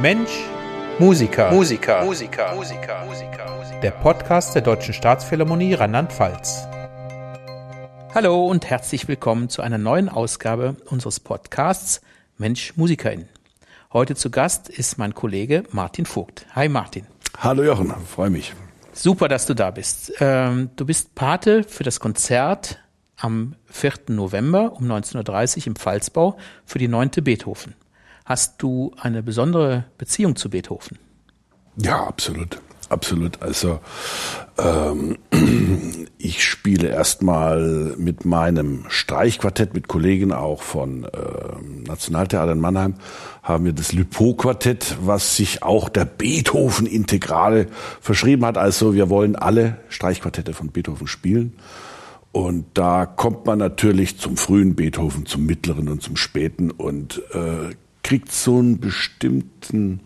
Mensch, Musiker. Musiker. Musiker. Musiker. Musiker. Der Podcast der Deutschen Staatsphilharmonie Rheinland-Pfalz. Hallo und herzlich willkommen zu einer neuen Ausgabe unseres Podcasts Mensch, Musikerin. Heute zu Gast ist mein Kollege Martin Vogt. Hi Martin. Hallo Jochen, freue mich. Super, dass du da bist. Ähm, du bist Pate für das Konzert am 4. November um 19.30 Uhr im Pfalzbau für die neunte Beethoven. Hast du eine besondere Beziehung zu Beethoven? Ja, absolut. Absolut. Also ähm, ich spiele erstmal mit meinem Streichquartett, mit Kollegen auch von äh, Nationaltheater in Mannheim, haben wir das Lypo-Quartett, was sich auch der Beethoven-Integrale verschrieben hat. Also wir wollen alle Streichquartette von Beethoven spielen. Und da kommt man natürlich zum frühen Beethoven, zum mittleren und zum späten und äh, kriegt so einen bestimmten,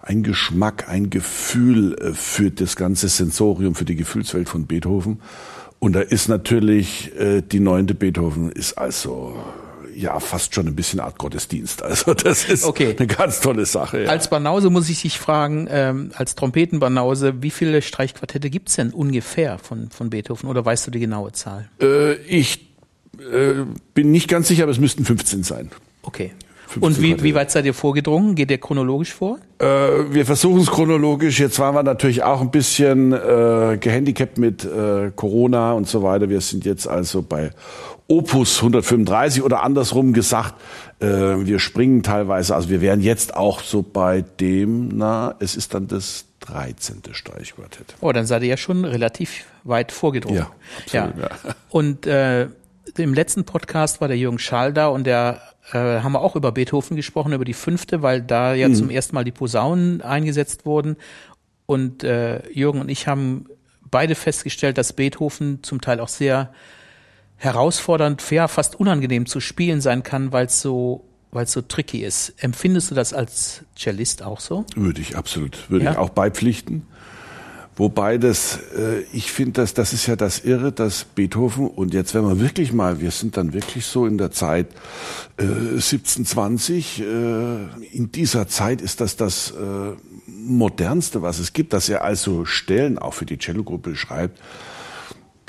ein Geschmack, ein Gefühl äh, für das ganze Sensorium, für die Gefühlswelt von Beethoven. Und da ist natürlich äh, die neunte Beethoven ist also ja fast schon ein bisschen Art Gottesdienst. Also das ist okay. eine ganz tolle Sache. Ja. Als Banause muss ich dich fragen, ähm, als Trompetenbanause, wie viele Streichquartette gibt's denn ungefähr von, von Beethoven oder weißt du die genaue Zahl? Äh, ich äh, bin nicht ganz sicher, aber es müssten 15 sein. Okay. Und wie, wie weit seid ihr vorgedrungen? Geht ihr chronologisch vor? Äh, wir versuchen es chronologisch. Jetzt waren wir natürlich auch ein bisschen äh, gehandicapt mit äh, Corona und so weiter. Wir sind jetzt also bei Opus 135 oder andersrum gesagt, äh, wir springen teilweise, also wir wären jetzt auch so bei dem, na, es ist dann das 13. Streichquartett. Oh, dann seid ihr ja schon relativ weit vorgedrungen. Ja, absolut, ja. ja. Und äh, im letzten Podcast war der Jürgen Schall da und der äh, haben wir auch über Beethoven gesprochen, über die fünfte, weil da ja mhm. zum ersten Mal die Posaunen eingesetzt wurden. Und äh, Jürgen und ich haben beide festgestellt, dass Beethoven zum Teil auch sehr herausfordernd, fair, fast unangenehm zu spielen sein kann, weil es so weil es so tricky ist. Empfindest du das als Cellist auch so? Würde ich absolut, würde ja? ich auch beipflichten. Wobei das, äh, ich finde, dass das ist ja das Irre, dass Beethoven und jetzt, wenn wir wirklich mal, wir sind dann wirklich so in der Zeit äh, 1720, äh, in dieser Zeit ist das das äh, modernste, was es gibt, dass er also Stellen auch für die Cellogruppe schreibt,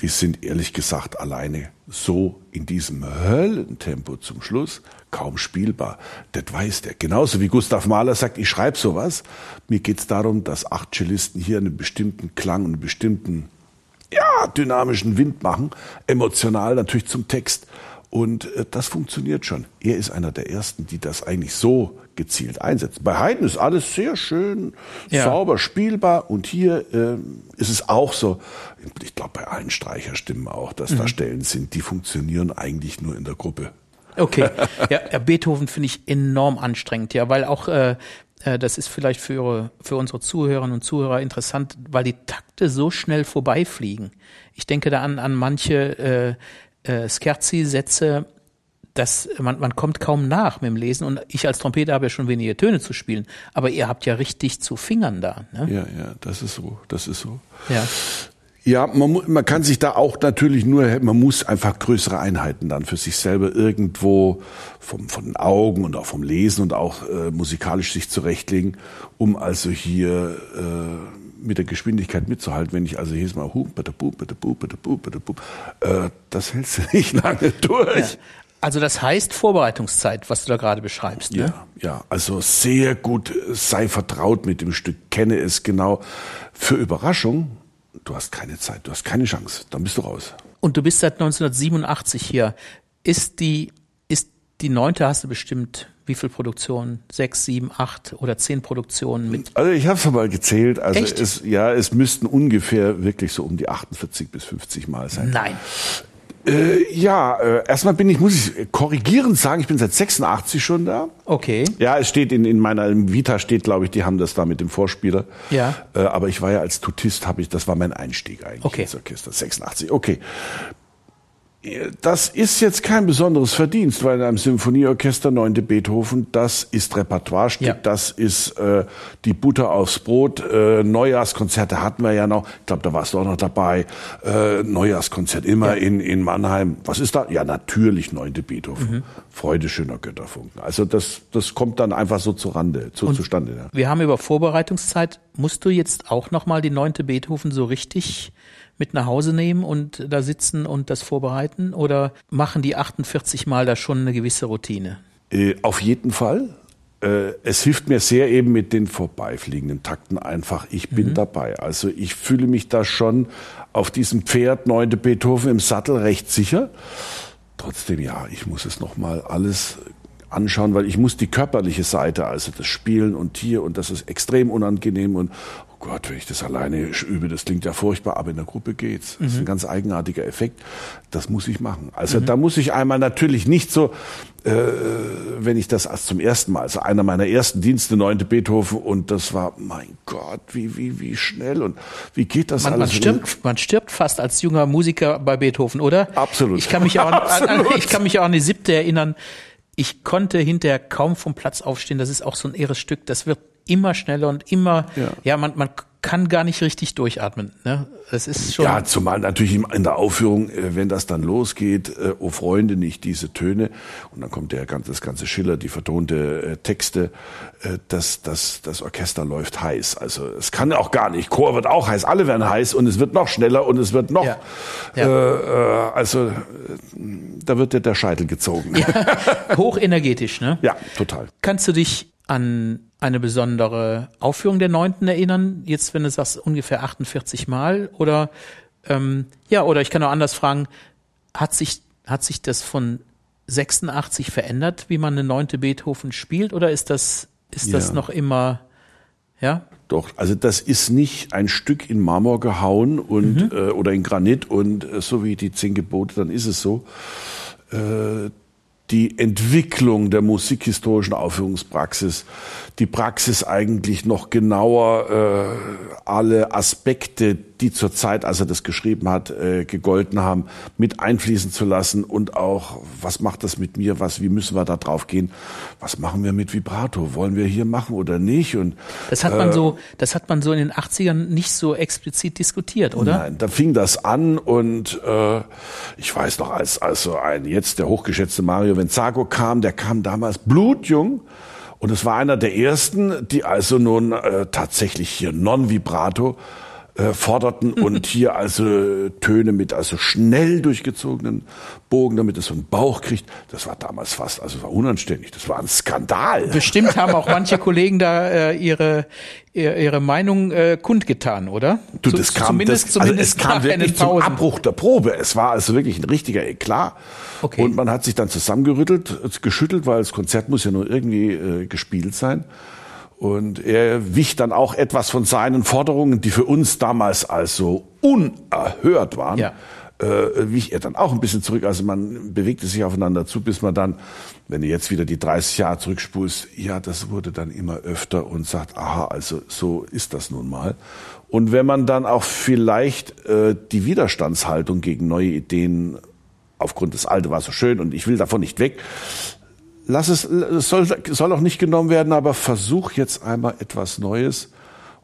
die sind ehrlich gesagt alleine so in diesem Höllentempo zum Schluss kaum spielbar. Das weiß der. Genauso wie Gustav Mahler sagt, ich schreibe sowas. Mir geht's darum, dass acht Cellisten hier einen bestimmten Klang, einen bestimmten ja, dynamischen Wind machen, emotional natürlich zum Text. Und äh, das funktioniert schon. Er ist einer der ersten, die das eigentlich so gezielt einsetzen. Bei Haydn ist alles sehr schön, ja. sauber, spielbar und hier äh, ist es auch so, ich glaube bei allen Streicherstimmen auch, dass mhm. da Stellen sind, die funktionieren eigentlich nur in der Gruppe. Okay, ja, Beethoven finde ich enorm anstrengend, ja, weil auch äh, äh, das ist vielleicht für, für unsere Zuhörerinnen und Zuhörer interessant, weil die Takte so schnell vorbeifliegen. Ich denke da an, an manche äh, äh, Scherzi-Sätze, dass man, man kommt kaum nach mit dem Lesen und ich als Trompeter habe ja schon wenige Töne zu spielen, aber ihr habt ja richtig zu Fingern da. Ne? Ja, ja, das ist so, das ist so. Ja. Ja, man, man kann sich da auch natürlich nur, man muss einfach größere Einheiten dann für sich selber irgendwo vom, von den Augen und auch vom Lesen und auch äh, musikalisch sich zurechtlegen, um also hier äh, mit der Geschwindigkeit mitzuhalten. Wenn ich also jedes Mal hu, bada, bu, bada, bu, bada, bu, bada, bu, äh, das hältst du nicht lange durch. Ja. Also das heißt Vorbereitungszeit, was du da gerade beschreibst. Ne? Ja, ja, also sehr gut, sei vertraut mit dem Stück, kenne es genau. Für Überraschung, du hast keine Zeit, du hast keine Chance, dann bist du raus. Und du bist seit 1987 hier. Ist die, ist die neunte, hast du bestimmt wie viel Produktionen? Sechs, sieben, acht oder zehn Produktionen mit? Also ich habe es mal gezählt. Also Echt? es, ja, es müssten ungefähr wirklich so um die 48 bis 50 Mal sein. Nein. Äh, ja, äh, erstmal bin ich, muss ich korrigierend sagen, ich bin seit 86 schon da. Okay. Ja, es steht in, in meiner Vita steht, glaube ich, die haben das da mit dem Vorspieler. Ja. Äh, aber ich war ja als Tutist, habe ich, das war mein Einstieg eigentlich okay. ins Orchester. 86, okay. Das ist jetzt kein besonderes Verdienst, weil in einem Symphonieorchester neunte Beethoven, das ist Repertoirestück, ja. das ist äh, die Butter aufs Brot. Äh, Neujahrskonzerte hatten wir ja noch, ich glaube, da warst du auch noch dabei. Äh, Neujahrskonzert immer ja. in, in Mannheim. Was ist da? Ja, natürlich neunte Beethoven. Mhm. Freude schöner Götterfunken. Also das, das kommt dann einfach so zu Rande, zu, zustande. Ja. Wir haben über Vorbereitungszeit. Musst du jetzt auch nochmal die neunte Beethoven so richtig mit nach Hause nehmen und da sitzen und das vorbereiten? Oder machen die 48 Mal da schon eine gewisse Routine? Äh, auf jeden Fall. Äh, es hilft mir sehr eben mit den vorbeifliegenden Takten einfach. Ich bin mhm. dabei. Also ich fühle mich da schon auf diesem Pferd neunte Beethoven im Sattel recht sicher. Trotzdem ja, ich muss es noch mal alles anschauen, weil ich muss die körperliche Seite, also das Spielen und hier und das ist extrem unangenehm und Gott, wenn ich das alleine übe, das klingt ja furchtbar, aber in der Gruppe geht's. Das ist ein mhm. ganz eigenartiger Effekt. Das muss ich machen. Also mhm. da muss ich einmal natürlich nicht so, äh, wenn ich das als zum ersten Mal, also einer meiner ersten Dienste, neunte Beethoven, und das war, mein Gott, wie, wie, wie schnell und wie geht das man, alles? Man stirbt, man stirbt fast als junger Musiker bei Beethoven, oder? Absolut. Ich kann mich auch, an, an, ich kann mich auch an die siebte erinnern ich konnte hinterher kaum vom Platz aufstehen. Das ist auch so ein irres Stück. Das wird immer schneller und immer, ja, ja man, man kann gar nicht richtig durchatmen. Ne? Das ist schon. Ja, zumal natürlich in der Aufführung, äh, wenn das dann losgeht, äh, oh Freunde, nicht diese Töne, und dann kommt der ganze, das ganze Schiller, die vertonte äh, Texte, das, das, das Orchester läuft heiß. Also es kann auch gar nicht. Chor wird auch heiß, alle werden heiß und es wird noch schneller und es wird noch. Ja. Ja. Äh, also da wird dir der Scheitel gezogen. Ja. Hochenergetisch, ne? Ja, total. Kannst du dich an eine besondere Aufführung der Neunten erinnern? Jetzt, wenn du sagst, ungefähr 48 Mal oder ähm, ja, oder ich kann auch anders fragen, hat sich, hat sich das von 86 verändert, wie man eine neunte Beethoven spielt, oder ist das, ist ja. das noch immer, ja? Doch, also das ist nicht ein Stück in Marmor gehauen und mhm. äh, oder in Granit und äh, so wie die zehn Gebote, dann ist es so. Äh, die Entwicklung der musikhistorischen Aufführungspraxis, die Praxis eigentlich noch genauer äh, alle Aspekte, die zur Zeit, als er das geschrieben hat, äh, gegolten haben, mit einfließen zu lassen und auch, was macht das mit mir, was, wie müssen wir da drauf gehen, was machen wir mit Vibrato, wollen wir hier machen oder nicht? Und das hat man äh, so, das hat man so in den 80ern nicht so explizit diskutiert, oder? Nein, da fing das an und äh, ich weiß noch, als also ein jetzt der hochgeschätzte Mario Venzago kam, der kam damals blutjung und es war einer der ersten, die also nun äh, tatsächlich hier Non-Vibrato äh, forderten und hier also Töne mit also schnell durchgezogenen Bogen, damit es so einen Bauch kriegt. Das war damals fast, also war unanständig. Das war ein Skandal. Bestimmt haben auch manche Kollegen da äh, ihre ihre Meinung äh, kundgetan, oder? Du, das kam, zumindest, das, zumindest also es kam wirklich zum Abbruch der Probe. Es war also wirklich ein richtiger Eklat. Okay. Und man hat sich dann zusammengerüttelt, geschüttelt, weil das Konzert muss ja nur irgendwie äh, gespielt sein. Und er wich dann auch etwas von seinen Forderungen, die für uns damals also unerhört waren. Ja äh, wich er dann auch ein bisschen zurück. Also man bewegte sich aufeinander zu, bis man dann, wenn du jetzt wieder die 30 Jahre zurückspulst, ja, das wurde dann immer öfter und sagt, aha, also so ist das nun mal. Und wenn man dann auch vielleicht äh, die Widerstandshaltung gegen neue Ideen aufgrund des Alte war so schön und ich will davon nicht weg, lass es, es soll, soll auch nicht genommen werden, aber versuch jetzt einmal etwas Neues.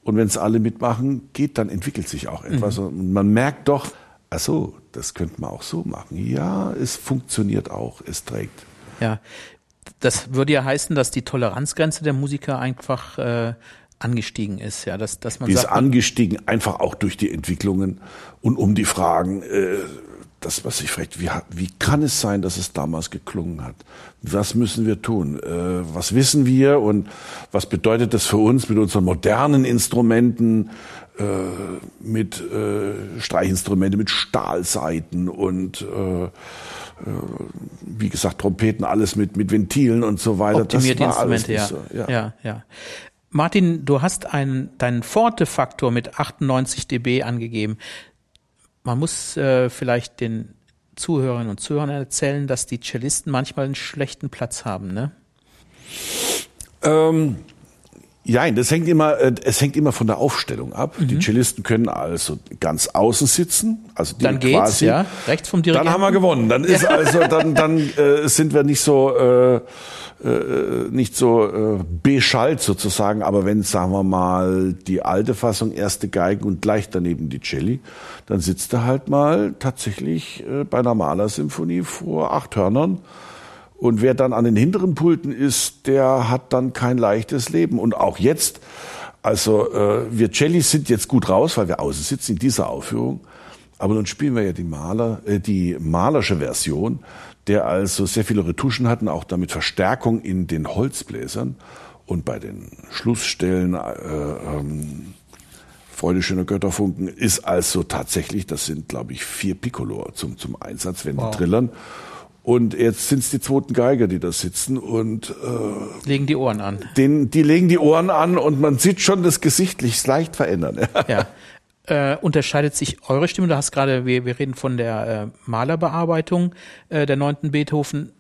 Und wenn es alle mitmachen, geht, dann entwickelt sich auch etwas. Mhm. Und man merkt doch, ach so, das könnte man auch so machen. Ja, es funktioniert auch, es trägt. Ja, das würde ja heißen, dass die Toleranzgrenze der Musiker einfach äh, angestiegen ist, ja, dass, dass man die sagt, ist angestiegen einfach auch durch die Entwicklungen und um die Fragen. Äh, das, was ich fragt, wie, wie kann es sein, dass es damals geklungen hat? Was müssen wir tun? Äh, was wissen wir und was bedeutet das für uns mit unseren modernen Instrumenten? Äh, mit äh, Streichinstrumente, mit Stahlseiten und äh, äh, wie gesagt Trompeten, alles mit mit Ventilen und so weiter. Optimierte Instrumente, ja. So, ja. ja, ja. Martin, du hast einen, deinen Forte-Faktor mit 98 dB angegeben. Man muss äh, vielleicht den Zuhörerinnen und Zuhörern erzählen, dass die Cellisten manchmal einen schlechten Platz haben, ne? Ähm, Ja, das hängt immer, äh, es hängt immer von der Aufstellung ab. Mhm. Die Cellisten können also ganz außen sitzen, also die dann geht's, quasi, ja, rechts vom Dirigenten. Dann haben wir gewonnen. Dann ist also, dann, dann äh, sind wir nicht so, äh, äh, nicht so äh, beschallt sozusagen. Aber wenn, sagen wir mal, die alte Fassung erste Geigen und gleich daneben die Celli, dann sitzt er halt mal tatsächlich äh, bei einer Malersymphonie vor acht Hörnern und wer dann an den hinteren Pulten ist, der hat dann kein leichtes Leben. Und auch jetzt, also äh, wir Cellis sind jetzt gut raus, weil wir außen sitzen in dieser Aufführung. Aber nun spielen wir ja die Maler, äh, die malerische Version, der also sehr viele Retuschen hatten, auch damit Verstärkung in den Holzbläsern. Und bei den Schlussstellen äh, ähm, Freude schöner Götterfunken ist also tatsächlich, das sind glaube ich vier Piccolo zum, zum Einsatz, wenn wow. die trillern. Und jetzt sind es die zweiten Geiger, die da sitzen und äh, legen die Ohren an. Den, die legen die Ohren an und man sieht schon das gesichtlich leicht verändern. ja. Äh, unterscheidet sich eure Stimme? Du hast gerade, wir, wir reden von der äh, Malerbearbeitung äh, der neunten Beethoven.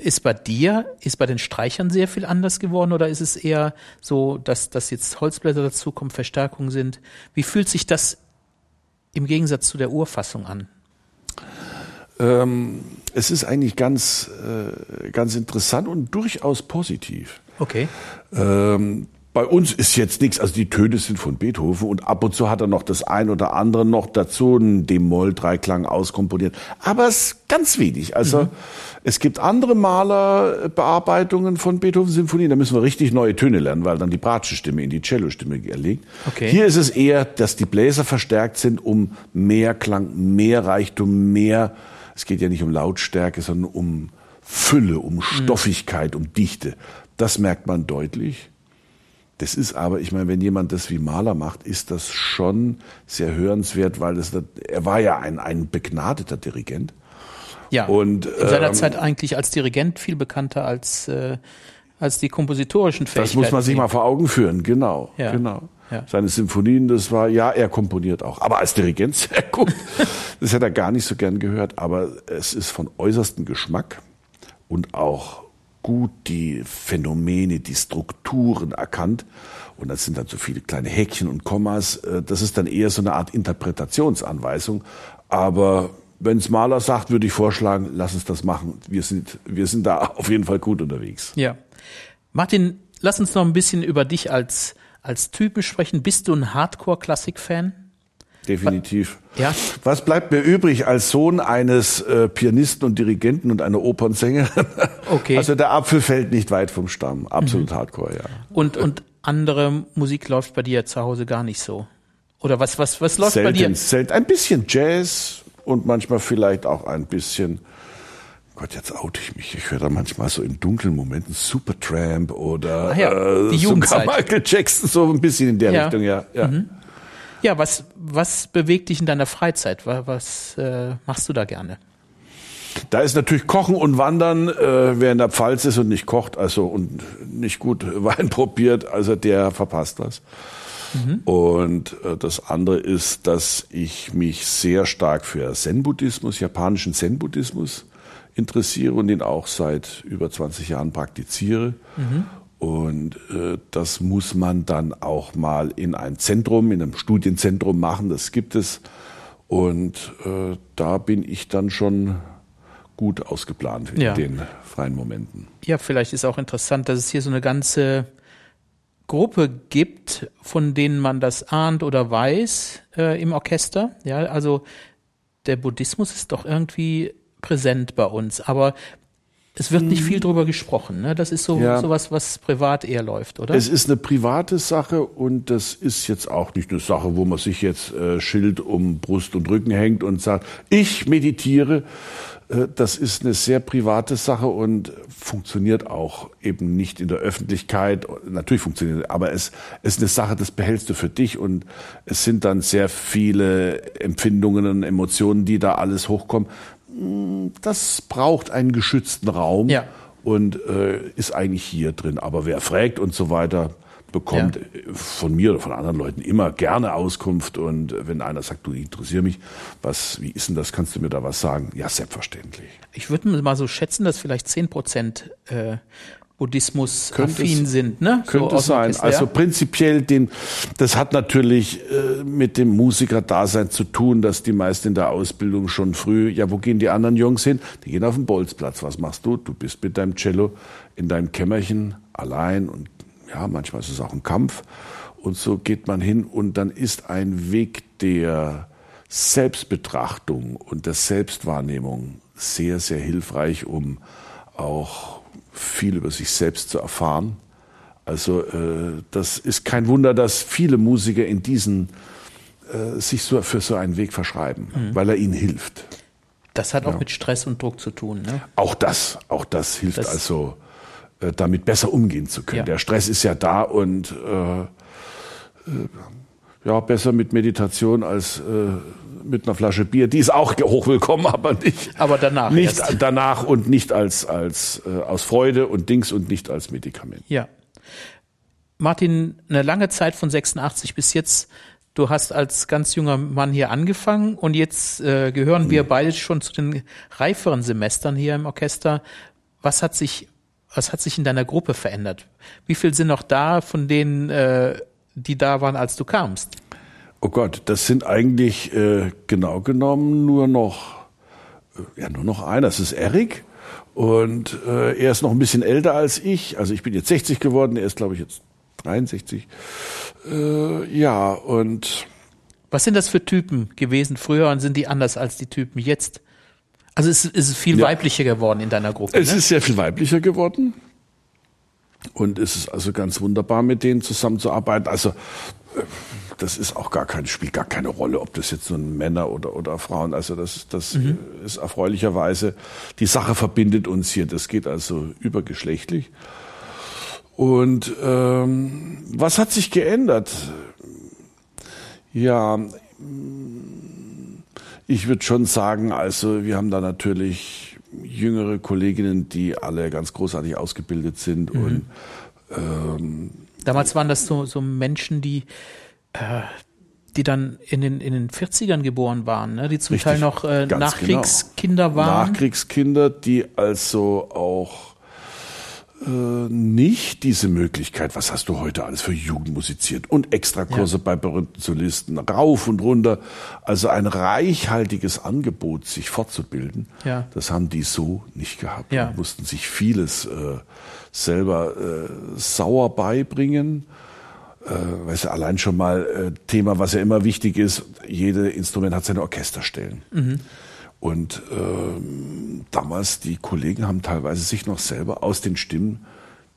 Ist bei dir, ist bei den Streichern sehr viel anders geworden oder ist es eher so, dass, dass jetzt Holzblätter dazukommen, Verstärkungen sind? Wie fühlt sich das im Gegensatz zu der Urfassung an? Ähm, es ist eigentlich ganz, äh, ganz interessant und durchaus positiv. Okay. Ähm, bei uns ist jetzt nichts, also die Töne sind von Beethoven und ab und zu hat er noch das ein oder andere noch dazu, einen D-Moll-Dreiklang auskomponiert. Aber es ist ganz wenig. Also mhm. es gibt andere Malerbearbeitungen von Beethoven-Symphonien, da müssen wir richtig neue Töne lernen, weil dann die Bratsche-Stimme in die Cello-Stimme erlegt. Okay. Hier ist es eher, dass die Bläser verstärkt sind, um mehr Klang, mehr Reichtum, mehr es geht ja nicht um Lautstärke, sondern um Fülle, um mhm. Stoffigkeit, um Dichte. Das merkt man deutlich. Das ist aber, ich meine, wenn jemand das wie Maler macht, ist das schon sehr hörenswert, weil das, er war ja ein, ein begnadeter Dirigent. Ja. Und, in seiner ähm, Zeit eigentlich als Dirigent viel bekannter als, äh, als die kompositorischen Fähigkeiten. Das muss man sich mal vor Augen führen, genau. Ja. genau. Ja. Seine Symphonien, das war, ja, er komponiert auch. Aber als Dirigent sehr gut. das hätte er gar nicht so gern gehört. Aber es ist von äußerstem Geschmack und auch gut die Phänomene, die Strukturen erkannt. Und das sind dann so viele kleine Häkchen und Kommas. Äh, das ist dann eher so eine Art Interpretationsanweisung. Aber wenn's Maler sagt, würde ich vorschlagen, lass uns das machen. Wir sind, wir sind da auf jeden Fall gut unterwegs. Ja. Martin, lass uns noch ein bisschen über dich als als Typen sprechen. Bist du ein Hardcore-Klassik-Fan? Definitiv. Ja. Was bleibt mir übrig als Sohn eines äh, Pianisten und Dirigenten und einer Opernsängerin? Okay. Also der Apfel fällt nicht weit vom Stamm. Absolut mhm. Hardcore, ja. Und, und andere Musik läuft bei dir zu Hause gar nicht so? Oder was, was, was läuft selten, bei dir? Selten. Ein bisschen Jazz und manchmal vielleicht auch ein bisschen Gott, jetzt oute ich mich. Ich höre da manchmal so in dunklen Momenten Supertramp oder ja, äh, sogar Michael Jackson, so ein bisschen in der ja. Richtung, ja. Ja, mhm. ja was, was bewegt dich in deiner Freizeit? Was, was äh, machst du da gerne? Da ist natürlich Kochen und Wandern. Äh, wer in der Pfalz ist und nicht kocht, also und nicht gut Wein probiert, also der verpasst was. Mhm. Und äh, das andere ist, dass ich mich sehr stark für Zen-Buddhismus, japanischen Zen-Buddhismus interessiere und ihn auch seit über 20 Jahren praktiziere. Mhm. Und äh, das muss man dann auch mal in ein Zentrum, in einem Studienzentrum machen. Das gibt es. Und äh, da bin ich dann schon gut ausgeplant in ja. den freien Momenten. Ja, vielleicht ist auch interessant, dass es hier so eine ganze Gruppe gibt, von denen man das ahnt oder weiß äh, im Orchester. Ja, also der Buddhismus ist doch irgendwie präsent bei uns, aber es wird nicht viel drüber gesprochen. Ne? Das ist so ja. sowas, was privat eher läuft, oder? Es ist eine private Sache und das ist jetzt auch nicht eine Sache, wo man sich jetzt äh, Schild um Brust und Rücken hängt und sagt, ich meditiere. Äh, das ist eine sehr private Sache und funktioniert auch eben nicht in der Öffentlichkeit. Natürlich funktioniert, es, aber es ist eine Sache, das behältst du für dich und es sind dann sehr viele Empfindungen und Emotionen, die da alles hochkommen das braucht einen geschützten Raum ja. und äh, ist eigentlich hier drin. Aber wer fragt und so weiter, bekommt ja. von mir oder von anderen Leuten immer gerne Auskunft. Und wenn einer sagt, du interessier mich, was, wie ist denn das? Kannst du mir da was sagen? Ja, selbstverständlich. Ich würde mal so schätzen, dass vielleicht zehn Prozent äh, Buddhismus affin sind, ne? Könnte so sein. Also prinzipiell den, das hat natürlich äh, mit dem Musikerdasein zu tun, dass die meisten in der Ausbildung schon früh, ja, wo gehen die anderen Jungs hin? Die gehen auf den Bolzplatz. Was machst du? Du bist mit deinem Cello in deinem Kämmerchen allein und ja, manchmal ist es auch ein Kampf. Und so geht man hin und dann ist ein Weg der Selbstbetrachtung und der Selbstwahrnehmung sehr, sehr hilfreich, um auch viel über sich selbst zu erfahren. Also äh, das ist kein Wunder, dass viele Musiker in diesen äh, sich so für so einen Weg verschreiben, mhm. weil er ihnen hilft. Das hat auch ja. mit Stress und Druck zu tun. Ne? Auch das, auch das hilft das also, äh, damit besser umgehen zu können. Ja. Der Stress ist ja da und äh, äh, ja besser mit Meditation als äh, mit einer Flasche Bier. Die ist auch hochwillkommen, aber nicht. Aber danach. Nicht erst. danach und nicht als, als äh, aus Freude und Dings und nicht als Medikament. Ja. Martin, eine lange Zeit von 86 bis jetzt. Du hast als ganz junger Mann hier angefangen und jetzt äh, gehören wir beide schon zu den reiferen Semestern hier im Orchester. Was hat sich, was hat sich in deiner Gruppe verändert? Wie viel sind noch da von denen, äh, die da waren, als du kamst? Oh Gott, das sind eigentlich äh, genau genommen nur noch, äh, ja nur noch einer. Das ist Erik und äh, er ist noch ein bisschen älter als ich. Also ich bin jetzt 60 geworden, er ist glaube ich jetzt 63. Äh, ja und was sind das für Typen gewesen früher und sind die anders als die Typen jetzt? Also es ist viel ja. weiblicher geworden in deiner Gruppe. Es ne? ist sehr viel weiblicher geworden. Und es ist also ganz wunderbar, mit denen zusammenzuarbeiten. Also äh, das ist auch gar kein, spielt gar keine Rolle, ob das jetzt nun Männer oder, oder Frauen, also das, das mhm. ist erfreulicherweise, die Sache verbindet uns hier, das geht also übergeschlechtlich. Und ähm, was hat sich geändert? Ja, ich würde schon sagen, also wir haben da natürlich jüngere Kolleginnen, die alle ganz großartig ausgebildet sind mhm. und ähm, Damals waren das so, so Menschen, die äh, die dann in den, in den 40ern geboren waren, ne? die zum Richtig, Teil noch äh, Nachkriegskinder genau. waren. Nachkriegskinder, die also auch äh, nicht diese Möglichkeit, was hast du heute alles für Jugend musiziert und Extrakurse ja. bei berühmten Solisten, rauf und runter, also ein reichhaltiges Angebot, sich fortzubilden, ja. das haben die so nicht gehabt. Ja. Die mussten sich vieles äh, selber äh, sauer beibringen äh, weißt du, allein schon mal äh, Thema, was ja immer wichtig ist, jede Instrument hat seine Orchesterstellen. Mhm. Und ähm, damals, die Kollegen haben teilweise sich noch selber aus den Stimmen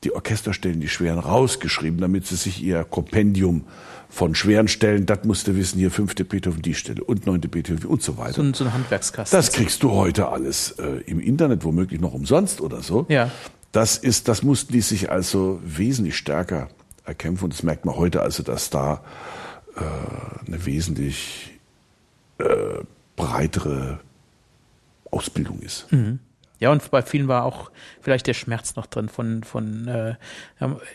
die Orchesterstellen, die schweren, rausgeschrieben, damit sie sich ihr Kompendium von schweren Stellen, das musste wissen, hier fünfte Beethoven die Stelle und neunte Beethoven und so weiter. So ein, so ein Handwerkskasten. Das kriegst du heute alles äh, im Internet, womöglich noch umsonst oder so. Ja. Das ist, das mussten die sich also wesentlich stärker erkämpfen. Und das merkt man heute also, dass da äh, eine wesentlich äh, breitere Ausbildung ist. Mhm. Ja, und bei vielen war auch vielleicht der Schmerz noch drin von, von äh,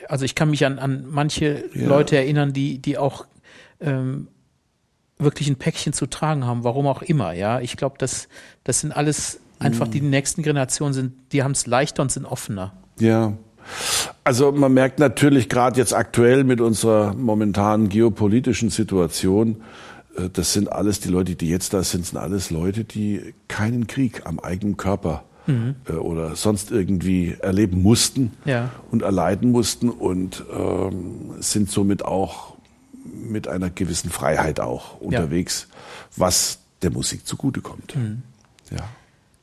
also ich kann mich an, an manche ja. Leute erinnern, die, die auch ähm, wirklich ein Päckchen zu tragen haben, warum auch immer, ja. Ich glaube, das, das sind alles einfach mhm. die nächsten Generationen sind, die haben es leichter und sind offener. Ja, also man merkt natürlich gerade jetzt aktuell mit unserer momentanen geopolitischen Situation, das sind alles die Leute, die jetzt da sind, sind alles Leute, die keinen Krieg am eigenen Körper mhm. Äh, oder sonst irgendwie erleben mussten ja. und erleiden mussten und ähm, sind somit auch mit einer gewissen Freiheit auch unterwegs, ja. was der Musik zugutekommt. Mhm. Ja.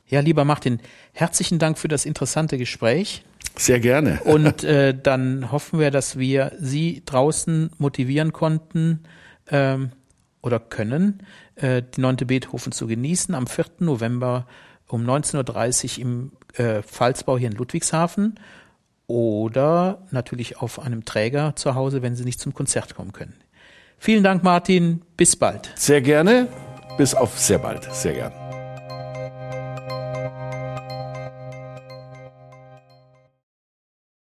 ja, lieber Martin, herzlichen Dank für das interessante Gespräch. Sehr gerne. Und äh, dann hoffen wir, dass wir Sie draußen motivieren konnten ähm, oder können, äh, die neunte Beethoven zu genießen am 4. November um 19.30 Uhr im äh, Pfalzbau hier in Ludwigshafen oder natürlich auf einem Träger zu Hause, wenn Sie nicht zum Konzert kommen können. Vielen Dank, Martin. Bis bald. Sehr gerne. Bis auf sehr bald. Sehr gerne.